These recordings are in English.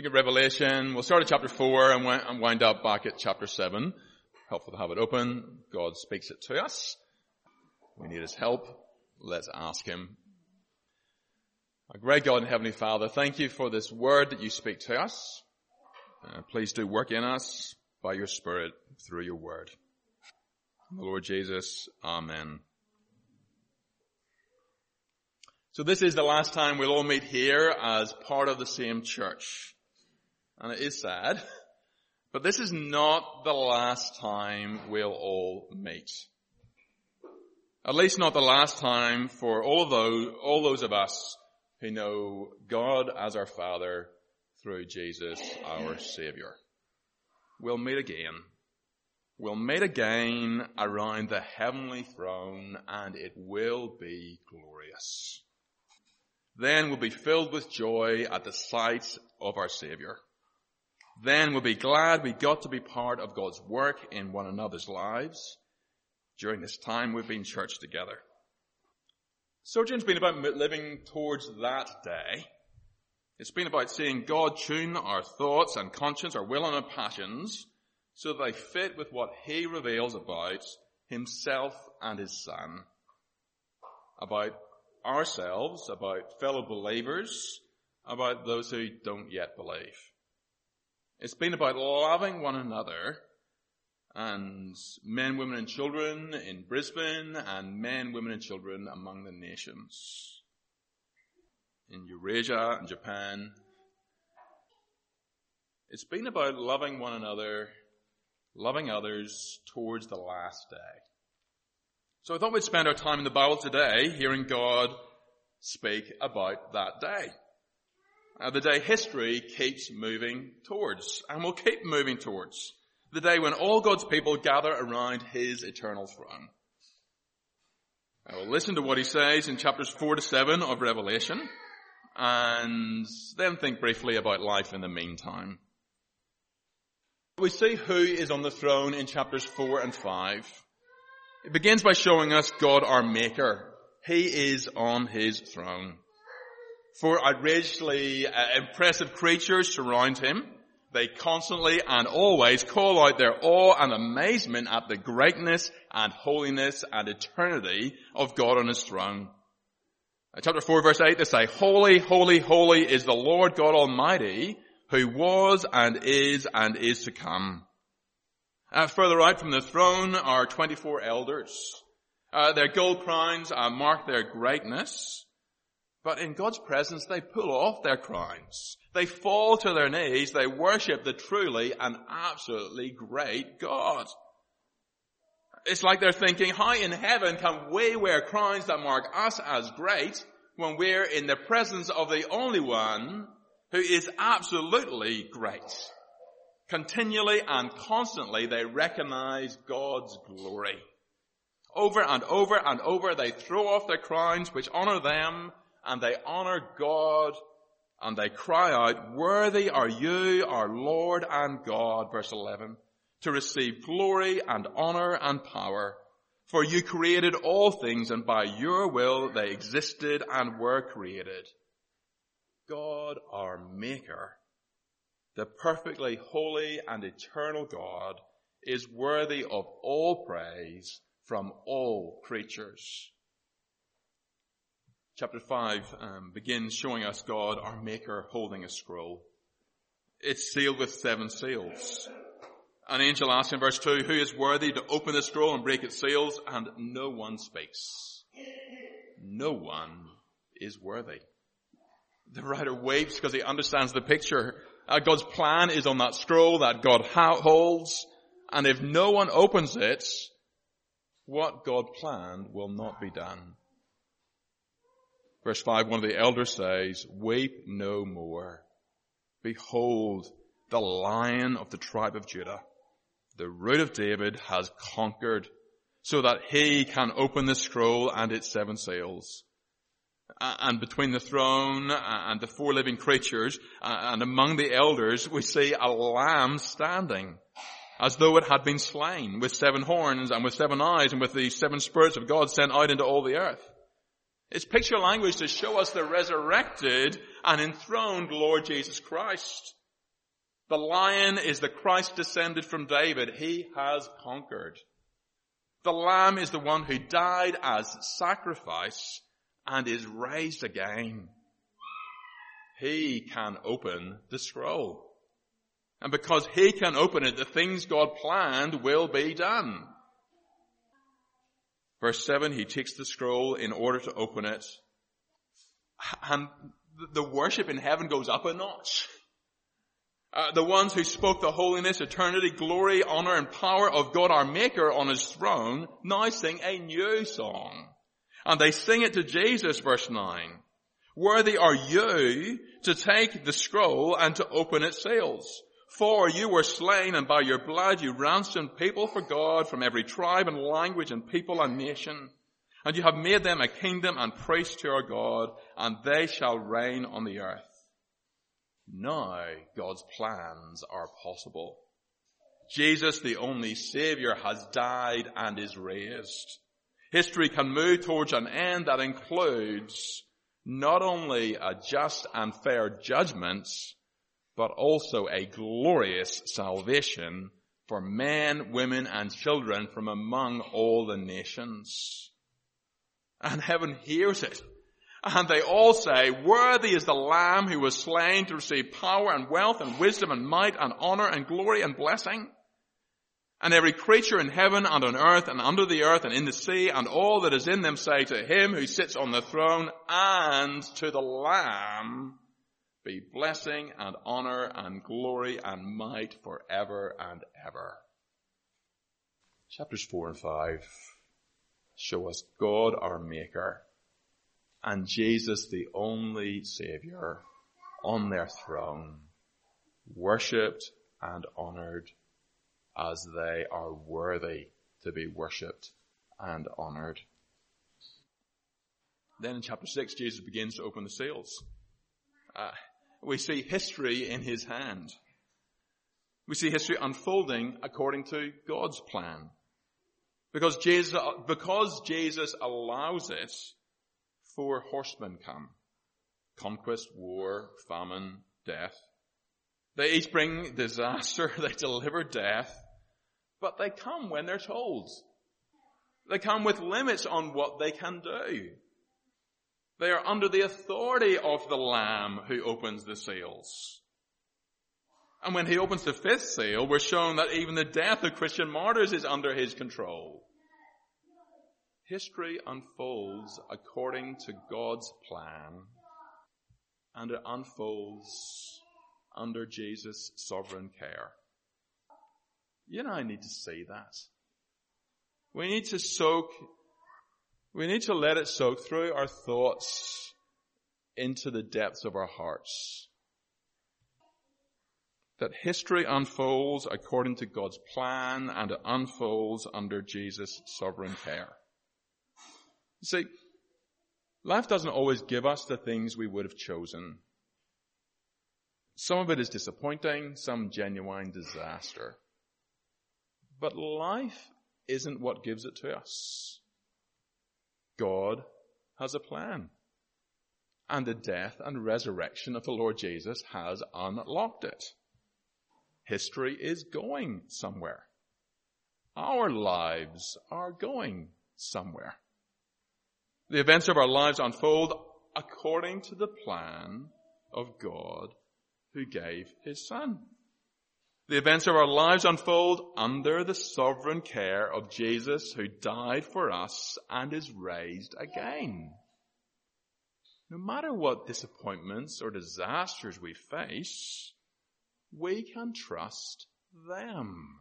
Look at Revelation. We'll start at chapter 4 and wind up back at chapter 7. Helpful to have it open. God speaks it to us. We need His help. Let's ask Him. Our great God and Heavenly Father, thank you for this word that you speak to us. Uh, please do work in us by your Spirit through your word. The Lord Jesus, Amen. So this is the last time we'll all meet here as part of the same church. And it is sad, but this is not the last time we'll all meet. At least not the last time for all of those, all those of us who know God as our Father through Jesus our Savior. We'll meet again. We'll meet again around the heavenly throne and it will be glorious. Then we'll be filled with joy at the sight of our Savior. Then we'll be glad we got to be part of God's work in one another's lives during this time we've been church together. Sojourn's been about living towards that day. It's been about seeing God tune our thoughts and conscience, our will and our passions, so that they fit with what He reveals about Himself and His Son. About ourselves, about fellow believers, about those who don't yet believe. It's been about loving one another and men, women and children in Brisbane and men, women and children among the nations. In Eurasia and Japan. It's been about loving one another, loving others towards the last day. So I thought we'd spend our time in the Bible today hearing God speak about that day. Uh, the day history keeps moving towards and will keep moving towards. The day when all God's people gather around His eternal throne. I will listen to what He says in chapters 4 to 7 of Revelation and then think briefly about life in the meantime. We see who is on the throne in chapters 4 and 5. It begins by showing us God our Maker. He is on His throne. Four outrageously uh, impressive creatures surround Him. They constantly and always call out their awe and amazement at the greatness and holiness and eternity of God on His throne. Uh, chapter 4 verse 8 they say, Holy, holy, holy is the Lord God Almighty, who was and is and is to come. Uh, further out from the throne are 24 elders. Uh, their gold crowns uh, mark their greatness. But in God's presence, they pull off their crowns. They fall to their knees. They worship the truly and absolutely great God. It's like they're thinking, how in heaven can we wear crowns that mark us as great when we're in the presence of the only one who is absolutely great? Continually and constantly they recognize God's glory. Over and over and over they throw off their crowns which honor them and they honor God and they cry out, worthy are you, our Lord and God, verse 11, to receive glory and honor and power. For you created all things and by your will they existed and were created. God our maker the perfectly holy and eternal God is worthy of all praise from all creatures. Chapter 5 um, begins showing us God, our Maker, holding a scroll. It's sealed with seven seals. An angel asks in verse 2, who is worthy to open the scroll and break its seals? And no one speaks. No one is worthy. The writer weeps because he understands the picture uh, God's plan is on that scroll that God holds. And if no one opens it, what God planned will not be done. Verse 5, one of the elders says, Weep no more. Behold, the lion of the tribe of Judah, the root of David has conquered so that he can open the scroll and its seven seals and between the throne and the four living creatures and among the elders we see a lamb standing as though it had been slain with seven horns and with seven eyes and with the seven spirits of God sent out into all the earth. It's picture language to show us the resurrected and enthroned Lord Jesus Christ. The lion is the Christ descended from David. He has conquered. The lamb is the one who died as sacrifice and is raised again. He can open the scroll. And because he can open it, the things God planned will be done. Verse 7, he takes the scroll in order to open it. And the worship in heaven goes up a notch. Uh, the ones who spoke the holiness, eternity, glory, honor, and power of God our Maker on His throne now sing a new song. And they sing it to Jesus, verse 9. Worthy are you to take the scroll and to open its seals. For you were slain and by your blood you ransomed people for God from every tribe and language and people and nation. And you have made them a kingdom and priests to our God, and they shall reign on the earth. Now God's plans are possible. Jesus, the only Savior, has died and is raised. History can move towards an end that includes not only a just and fair judgment, but also a glorious salvation for men, women, and children from among all the nations. And heaven hears it. And they all say, worthy is the lamb who was slain to receive power and wealth and wisdom and might and honor and glory and blessing. And every creature in heaven and on earth and under the earth and in the sea and all that is in them say to him who sits on the throne and to the lamb be blessing and honor and glory and might forever and ever. Chapters four and five show us God our maker and Jesus, the only Savior, on their throne, worshipped and honored as they are worthy to be worshipped and honored. Then in chapter 6, Jesus begins to open the seals. Uh, we see history in his hand. We see history unfolding according to God's plan. Because Jesus, because Jesus allows it, four horsemen come. Conquest, war, famine, death. They each bring disaster, they deliver death, but they come when they're told. They come with limits on what they can do. They are under the authority of the Lamb who opens the seals. And when he opens the fifth seal, we're shown that even the death of Christian martyrs is under his control. History unfolds according to God's plan, and it unfolds under Jesus' sovereign care. You and I need to see that. We need to soak, we need to let it soak through our thoughts into the depths of our hearts. That history unfolds according to God's plan and it unfolds under Jesus' sovereign care. You see, life doesn't always give us the things we would have chosen. Some of it is disappointing, some genuine disaster. But life isn't what gives it to us. God has a plan. And the death and resurrection of the Lord Jesus has unlocked it. History is going somewhere. Our lives are going somewhere. The events of our lives unfold according to the plan of God who gave his son. The events of our lives unfold under the sovereign care of Jesus who died for us and is raised again. No matter what disappointments or disasters we face, we can trust them.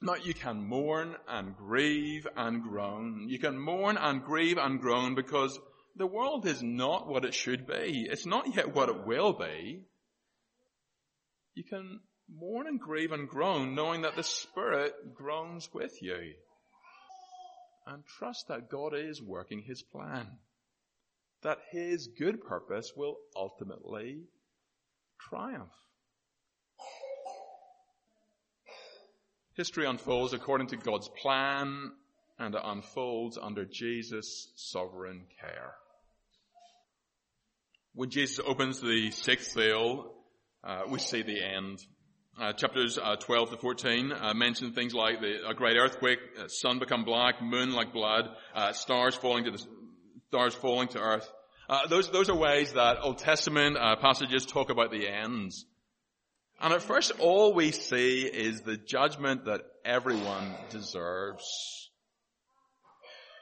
Now you can mourn and grieve and groan. You can mourn and grieve and groan because the world is not what it should be. It's not yet what it will be. You can mourn and grieve and groan knowing that the Spirit groans with you. And trust that God is working His plan. That His good purpose will ultimately triumph. History unfolds according to God's plan and it unfolds under Jesus' sovereign care. When Jesus opens the sixth seal, uh, we see the end. Uh, chapters uh, 12 to 14 uh, mention things like the, a great earthquake, uh, sun become black, moon like blood, uh, stars falling to the stars falling to earth. those those are ways that Old Testament passages talk about the ends. And at first, all we see is the judgment that everyone deserves.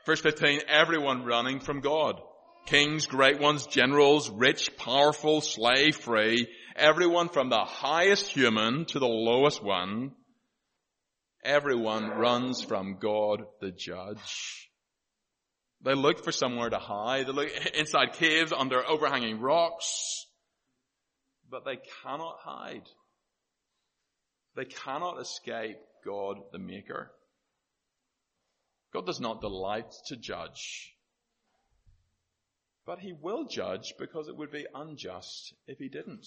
Verse 15, everyone running from God. Kings, great ones, generals, rich, powerful, slave free, everyone from the highest human to the lowest one, everyone runs from God the judge. They look for somewhere to hide. They look inside caves under overhanging rocks, but they cannot hide. They cannot escape God the Maker. God does not delight to judge. But he will judge because it would be unjust if he didn't.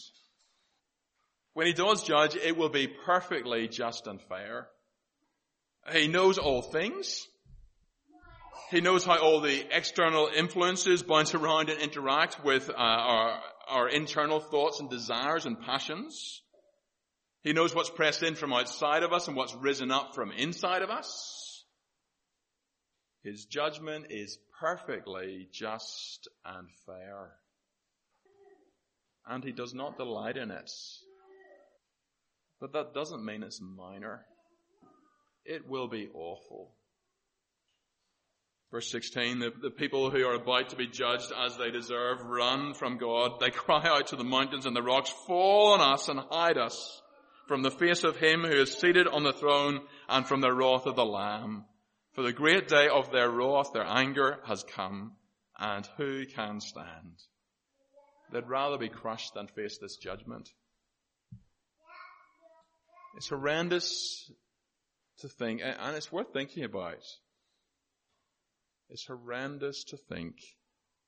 When he does judge, it will be perfectly just and fair. He knows all things. He knows how all the external influences bounce around and interact with uh, our, our internal thoughts and desires and passions. He knows what's pressed in from outside of us and what's risen up from inside of us. His judgment is perfectly just and fair. And he does not delight in it. But that doesn't mean it's minor. It will be awful. Verse 16, the, the, people who are about to be judged as they deserve run from God. They cry out to the mountains and the rocks, fall on us and hide us from the face of him who is seated on the throne and from the wrath of the Lamb. For the great day of their wrath, their anger has come, and who can stand? They'd rather be crushed than face this judgment. It's horrendous to think, and it's worth thinking about. It's horrendous to think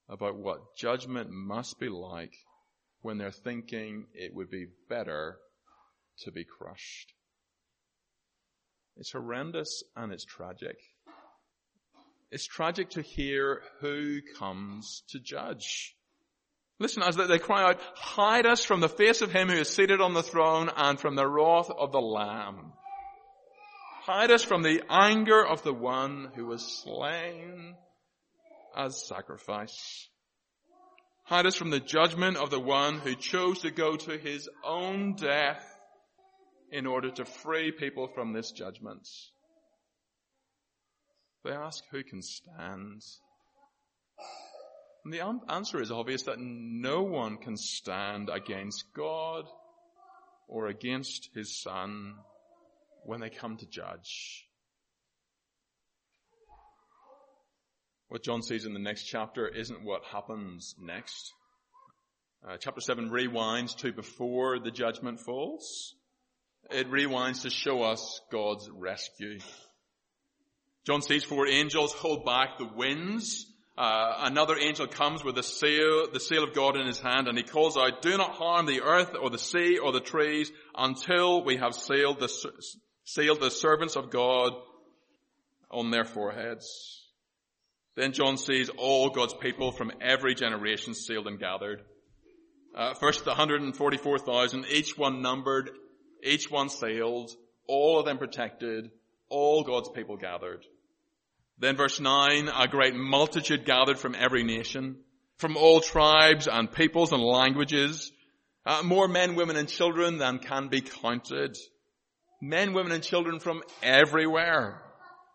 about what judgment must be like when they're thinking it would be better to be crushed. It's horrendous and it's tragic. It's tragic to hear who comes to judge. Listen, as they cry out, hide us from the face of him who is seated on the throne and from the wrath of the Lamb. Hide us from the anger of the one who was slain as sacrifice. Hide us from the judgment of the one who chose to go to his own death in order to free people from this judgment. They ask who can stand. And the answer is obvious that no one can stand against God or against his son when they come to judge. What John sees in the next chapter isn't what happens next. Uh, chapter 7 rewinds to before the judgment falls it rewinds to show us God's rescue. John sees four angels hold back the winds. Uh, another angel comes with the seal, the seal of God in his hand, and he calls out, "Do not harm the earth or the sea or the trees until we have sealed the sealed the servants of God on their foreheads." Then John sees all God's people from every generation sealed and gathered. Uh, first, the 144,000, each one numbered each one sealed, all of them protected, all God's people gathered. Then verse 9, a great multitude gathered from every nation, from all tribes and peoples and languages, uh, more men, women and children than can be counted. Men, women and children from everywhere,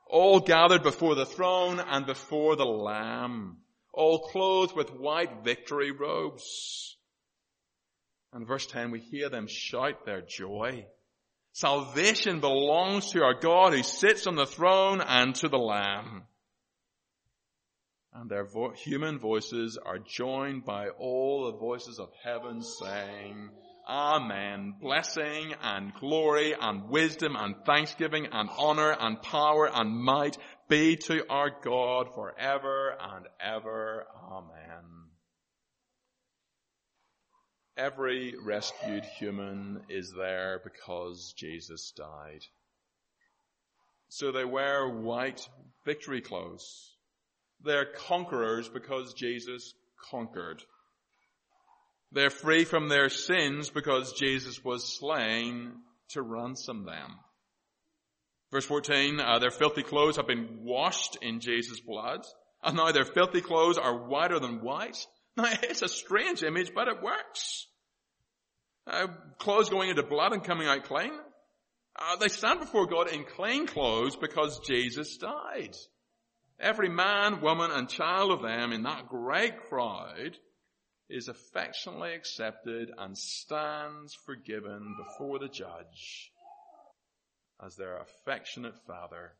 all gathered before the throne and before the Lamb, all clothed with white victory robes and verse 10, we hear them shout their joy. Salvation belongs to our God who sits on the throne and to the Lamb. And their vo- human voices are joined by all the voices of heaven saying, Amen. Blessing and glory and wisdom and thanksgiving and honor and power and might be to our God forever and ever. Amen. Every rescued human is there because Jesus died. So they wear white victory clothes. They're conquerors because Jesus conquered. They're free from their sins because Jesus was slain to ransom them. Verse 14, uh, their filthy clothes have been washed in Jesus' blood, and now their filthy clothes are whiter than white. Now, it's a strange image, but it works. Uh, clothes going into blood and coming out clean. Uh, they stand before God in clean clothes because Jesus died. Every man, woman, and child of them in that great crowd is affectionately accepted and stands forgiven before the judge as their affectionate father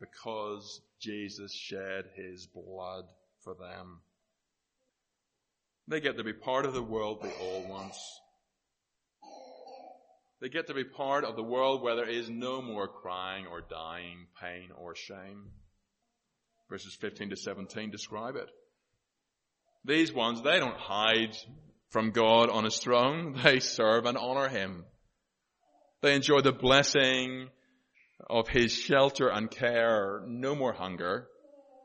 because Jesus shed his blood for them. They get to be part of the world they all want. They get to be part of the world where there is no more crying or dying, pain or shame. Verses 15 to 17 describe it. These ones, they don't hide from God on his throne. They serve and honor him. They enjoy the blessing of his shelter and care. No more hunger,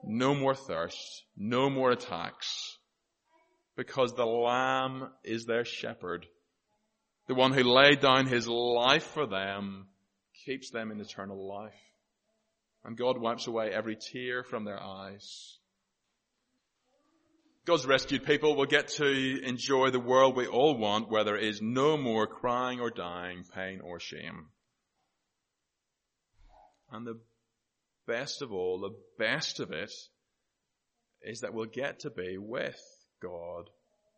no more thirst, no more attacks. Because the Lamb is their shepherd the one who laid down his life for them keeps them in eternal life. And God wipes away every tear from their eyes. God's rescued people will get to enjoy the world we all want where there is no more crying or dying, pain or shame. And the best of all, the best of it, is that we'll get to be with God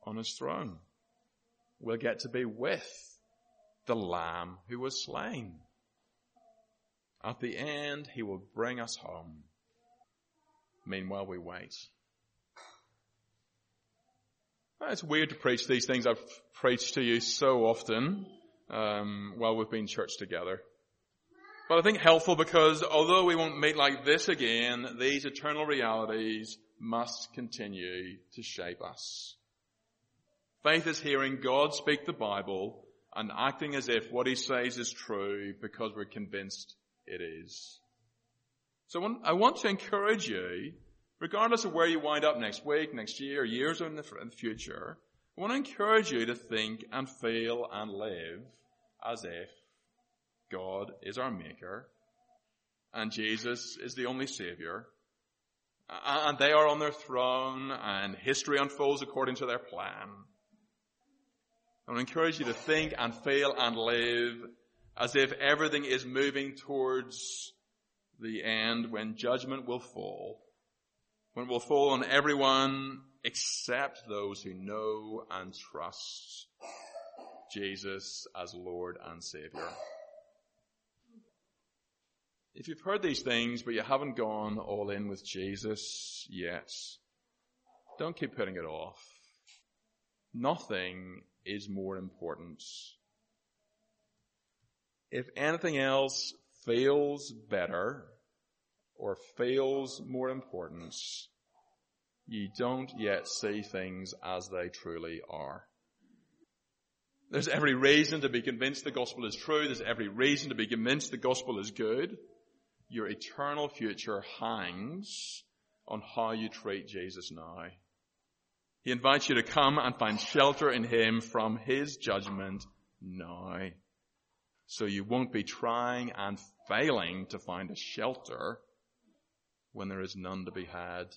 on His throne we'll get to be with the Lamb who was slain. At the end, he will bring us home. Meanwhile, we wait. It's weird to preach these things. I've preached to you so often um, while we've been church together. But I think helpful because although we won't meet like this again, these eternal realities must continue to shape us. Faith is hearing God speak the Bible and acting as if what he says is true because we're convinced it is. So I want to encourage you, regardless of where you wind up next week, next year, years in the future, I want to encourage you to think and feel and live as if God is our maker and Jesus is the only savior Uh, and they are on their throne and history unfolds according to their plan. I to encourage you to think and feel and live as if everything is moving towards the end when judgment will fall. When it will fall on everyone except those who know and trust Jesus as Lord and Savior. If you've heard these things but you haven't gone all in with Jesus yet, don't keep putting it off. Nothing is more important. If anything else feels better or feels more important, you don't yet see things as they truly are. There's every reason to be convinced the gospel is true. There's every reason to be convinced the gospel is good. Your eternal future hangs on how you treat Jesus now. He invites you to come and find shelter in Him from His judgment now. So you won't be trying and failing to find a shelter when there is none to be had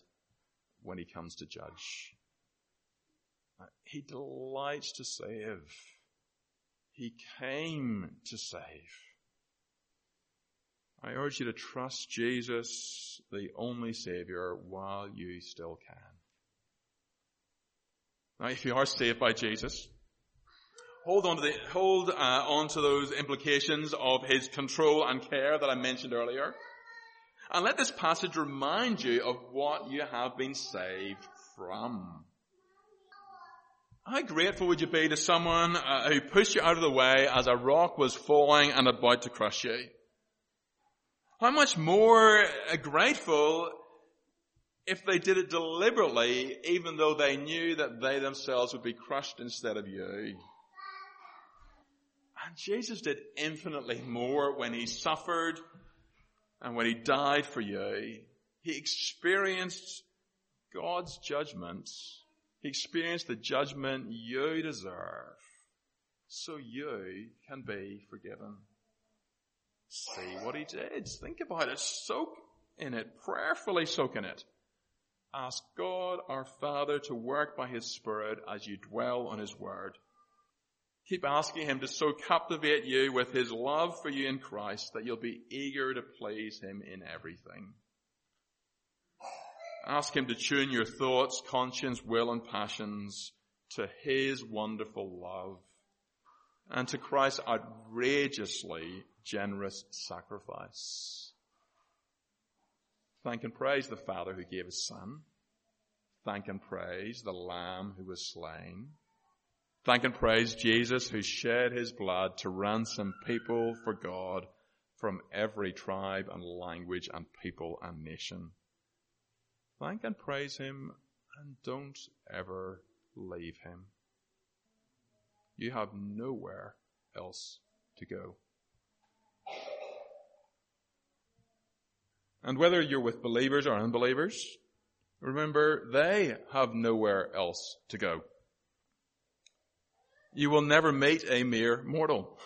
when He comes to judge. He delights to save. He came to save. I urge you to trust Jesus, the only Savior, while you still can. Now, if you are saved by Jesus, hold on to the, hold uh, on to those implications of his control and care that I mentioned earlier. And let this passage remind you of what you have been saved from. How grateful would you be to someone uh, who pushed you out of the way as a rock was falling and about to crush you? How much more grateful if they did it deliberately, even though they knew that they themselves would be crushed instead of you. And Jesus did infinitely more when he suffered and when he died for you. He experienced God's judgment He experienced the judgment you deserve so you can be forgiven. See what he did. Think about it. Soak in it. Prayerfully soak in it. Ask God our Father to work by His Spirit as you dwell on His Word. Keep asking Him to so captivate you with His love for you in Christ that you'll be eager to please Him in everything. Ask Him to tune your thoughts, conscience, will and passions to His wonderful love and to Christ's outrageously generous sacrifice. Thank and praise the Father who gave his Son. Thank and praise the Lamb who was slain. Thank and praise Jesus who shed his blood to ransom people for God from every tribe and language and people and nation. Thank and praise him and don't ever leave him. You have nowhere else to go. And whether you're with believers or unbelievers, remember they have nowhere else to go. You will never meet a mere mortal.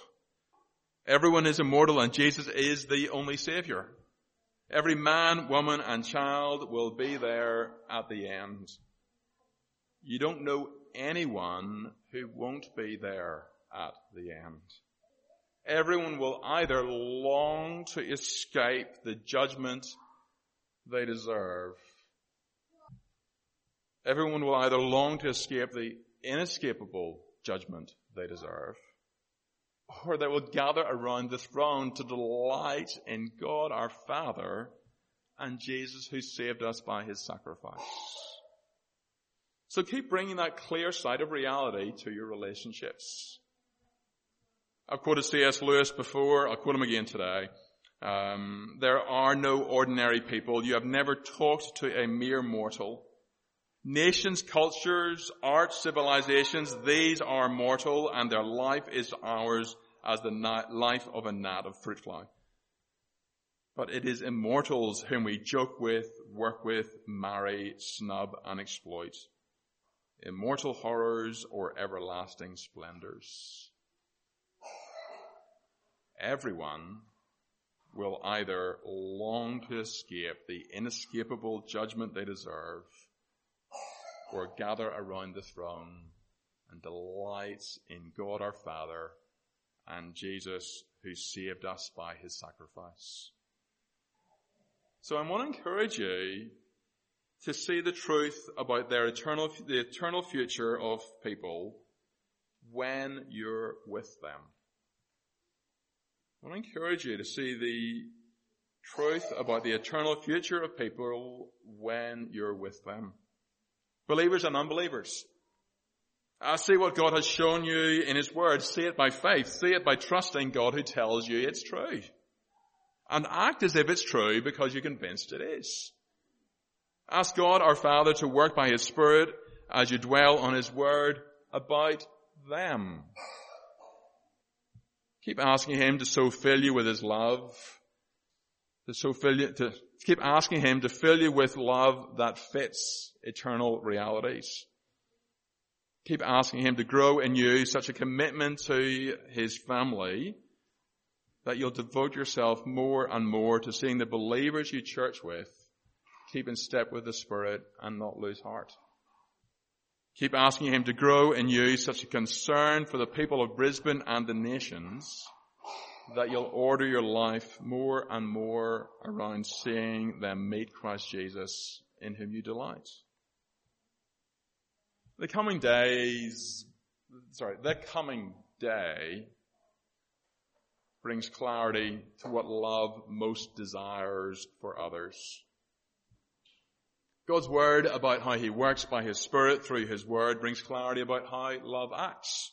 Everyone is immortal and Jesus is the only Savior. Every man, woman and child will be there at the end. You don't know anyone who won't be there at the end. Everyone will either long to escape the judgment they deserve. Everyone will either long to escape the inescapable judgment they deserve, or they will gather around the throne to delight in God our Father and Jesus who saved us by his sacrifice. So keep bringing that clear sight of reality to your relationships. I've quoted C.S. Lewis before. I'll quote him again today. Um, there are no ordinary people. You have never talked to a mere mortal. Nations, cultures, arts, civilizations, these are mortal and their life is ours as the life of a gnat of fruit fly. But it is immortals whom we joke with, work with, marry, snub and exploit immortal horrors or everlasting splendors. Everyone will either long to escape the inescapable judgment they deserve or gather around the throne and delight in God our Father and Jesus who saved us by his sacrifice. So I want to encourage you to see the truth about their eternal, the eternal future of people when you're with them. I want to encourage you to see the truth about the eternal future of people when you're with them. Believers and unbelievers. I see what God has shown you in His Word. See it by faith. See it by trusting God who tells you it's true. And act as if it's true because you're convinced it is. Ask God our Father to work by His Spirit as you dwell on His Word about them. Keep asking Him to so fill you with His love, to so fill you, to keep asking Him to fill you with love that fits eternal realities. Keep asking Him to grow in you such a commitment to His family that you'll devote yourself more and more to seeing the believers you church with keep in step with the Spirit and not lose heart. Keep asking Him to grow in you such a concern for the people of Brisbane and the nations that you'll order your life more and more around seeing them meet Christ Jesus in whom you delight. The coming days, sorry, the coming day brings clarity to what love most desires for others. God's word about how he works by his spirit through his word brings clarity about how love acts.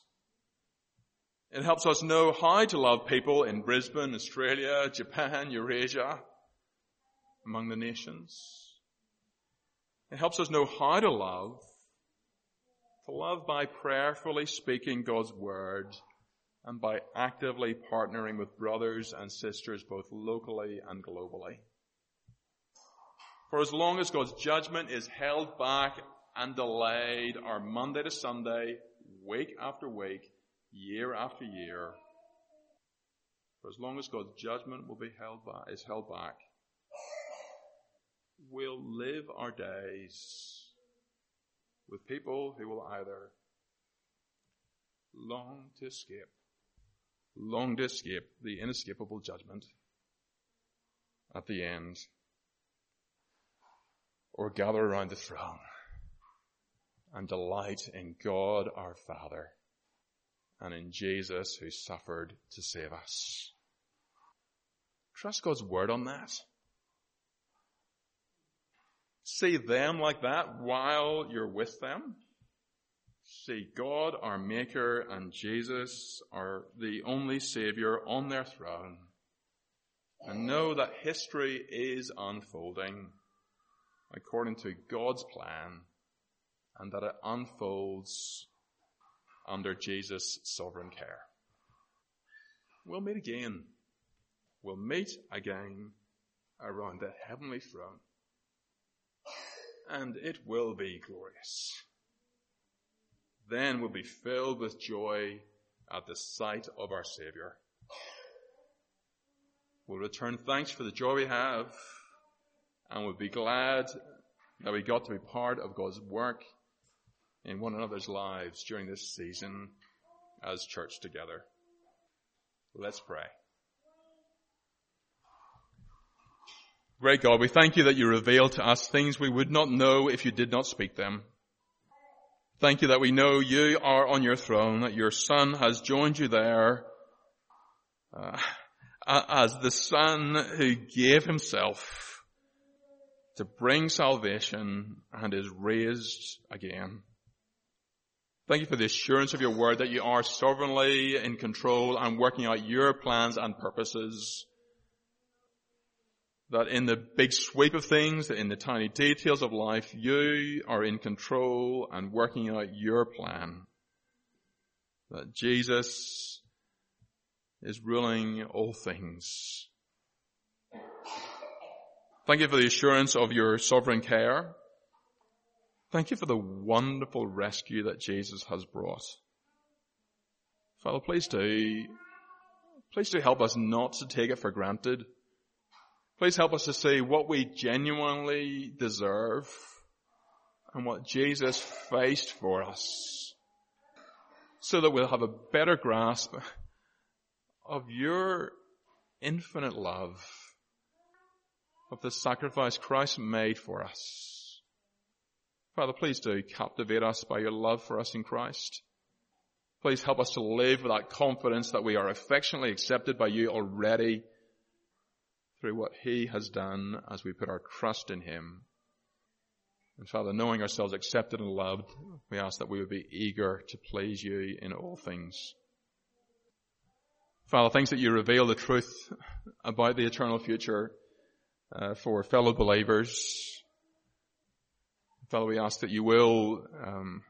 It helps us know how to love people in Brisbane, Australia, Japan, Eurasia, among the nations. It helps us know how to love, to love by prayerfully speaking God's word and by actively partnering with brothers and sisters both locally and globally. For as long as God's judgment is held back and delayed our Monday to Sunday, week after week, year after year. For as long as God's judgment will be held back, is held back, we'll live our days with people who will either long to escape, long to escape the inescapable judgment at the end, or gather around the throne and delight in God our Father and in Jesus who suffered to save us. Trust God's word on that. See them like that while you're with them. See God, our Maker, and Jesus, our the only Savior, on their throne. And know that history is unfolding according to God's plan and that it unfolds under Jesus' sovereign care. We'll meet again. We'll meet again around the heavenly throne. And it will be glorious. Then we'll be filled with joy at the sight of our Savior. We'll return thanks for the joy we have and we'll be glad that we got to be part of God's work in one another's lives during this season as church together. Let's pray. Great God, we thank you that you reveal to us things we would not know if you did not speak them. Thank you that we know you are on your throne, that your son has joined you there uh, as the son who gave himself to bring salvation and is raised again. Thank you for the assurance of your word that you are sovereignly in control and working out your plans and purposes. That in the big sweep of things, in the tiny details of life, you are in control and working out your plan. That Jesus is ruling all things. Thank you for the assurance of your sovereign care Thank you for the wonderful rescue that Jesus has brought. Father, please do, please do help us not to take it for granted. Please help us to see what we genuinely deserve and what Jesus faced for us so that we'll have a better grasp of your infinite love, of the sacrifice Christ made for us. Father, please do captivate us by your love for us in Christ. Please help us to live with that confidence that we are affectionately accepted by you already through what he has done as we put our trust in him. And Father, knowing ourselves accepted and loved, we ask that we would be eager to please you in all things. Father, thanks that you reveal the truth about the eternal future uh, for fellow believers Father, we ask that you will, um,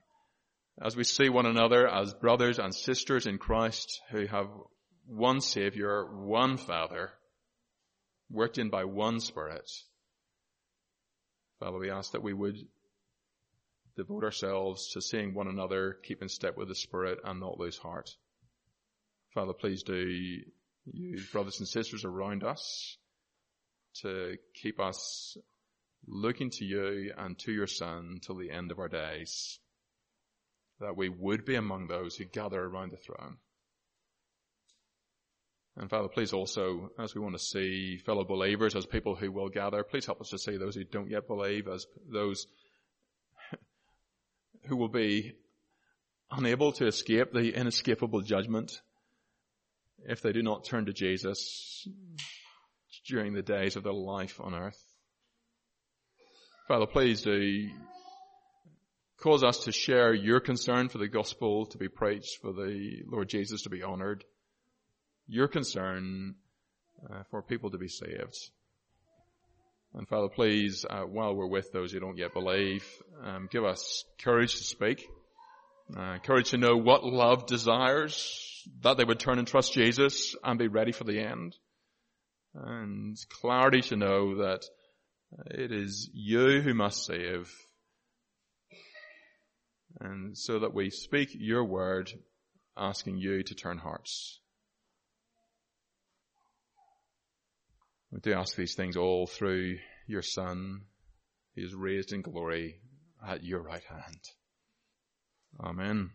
as we see one another as brothers and sisters in Christ who have one Savior, one Father, worked in by one Spirit, Father, we ask that we would devote ourselves to seeing one another keep in step with the Spirit and not lose heart. Father, please do use brothers and sisters around us to keep us looking to you and to your Son till the end of our days, that we would be among those who gather around the throne. And Father, please also, as we want to see fellow believers as people who will gather, please help us to see those who don't yet believe as those who will be unable to escape the inescapable judgment if they do not turn to Jesus during the days of their life on earth. Father, please do cause us to share your concern for the gospel to be preached, for the Lord Jesus to be honored, your concern uh, for people to be saved. And Father, please, uh, while we're with those who don't yet believe, um, give us courage to speak, uh, courage to know what love desires, that they would turn and trust Jesus and be ready for the end, and clarity to know that it is you who must save, and so that we speak your word, asking you to turn hearts. We do ask these things all through your Son, who is raised in glory at your right hand. Amen.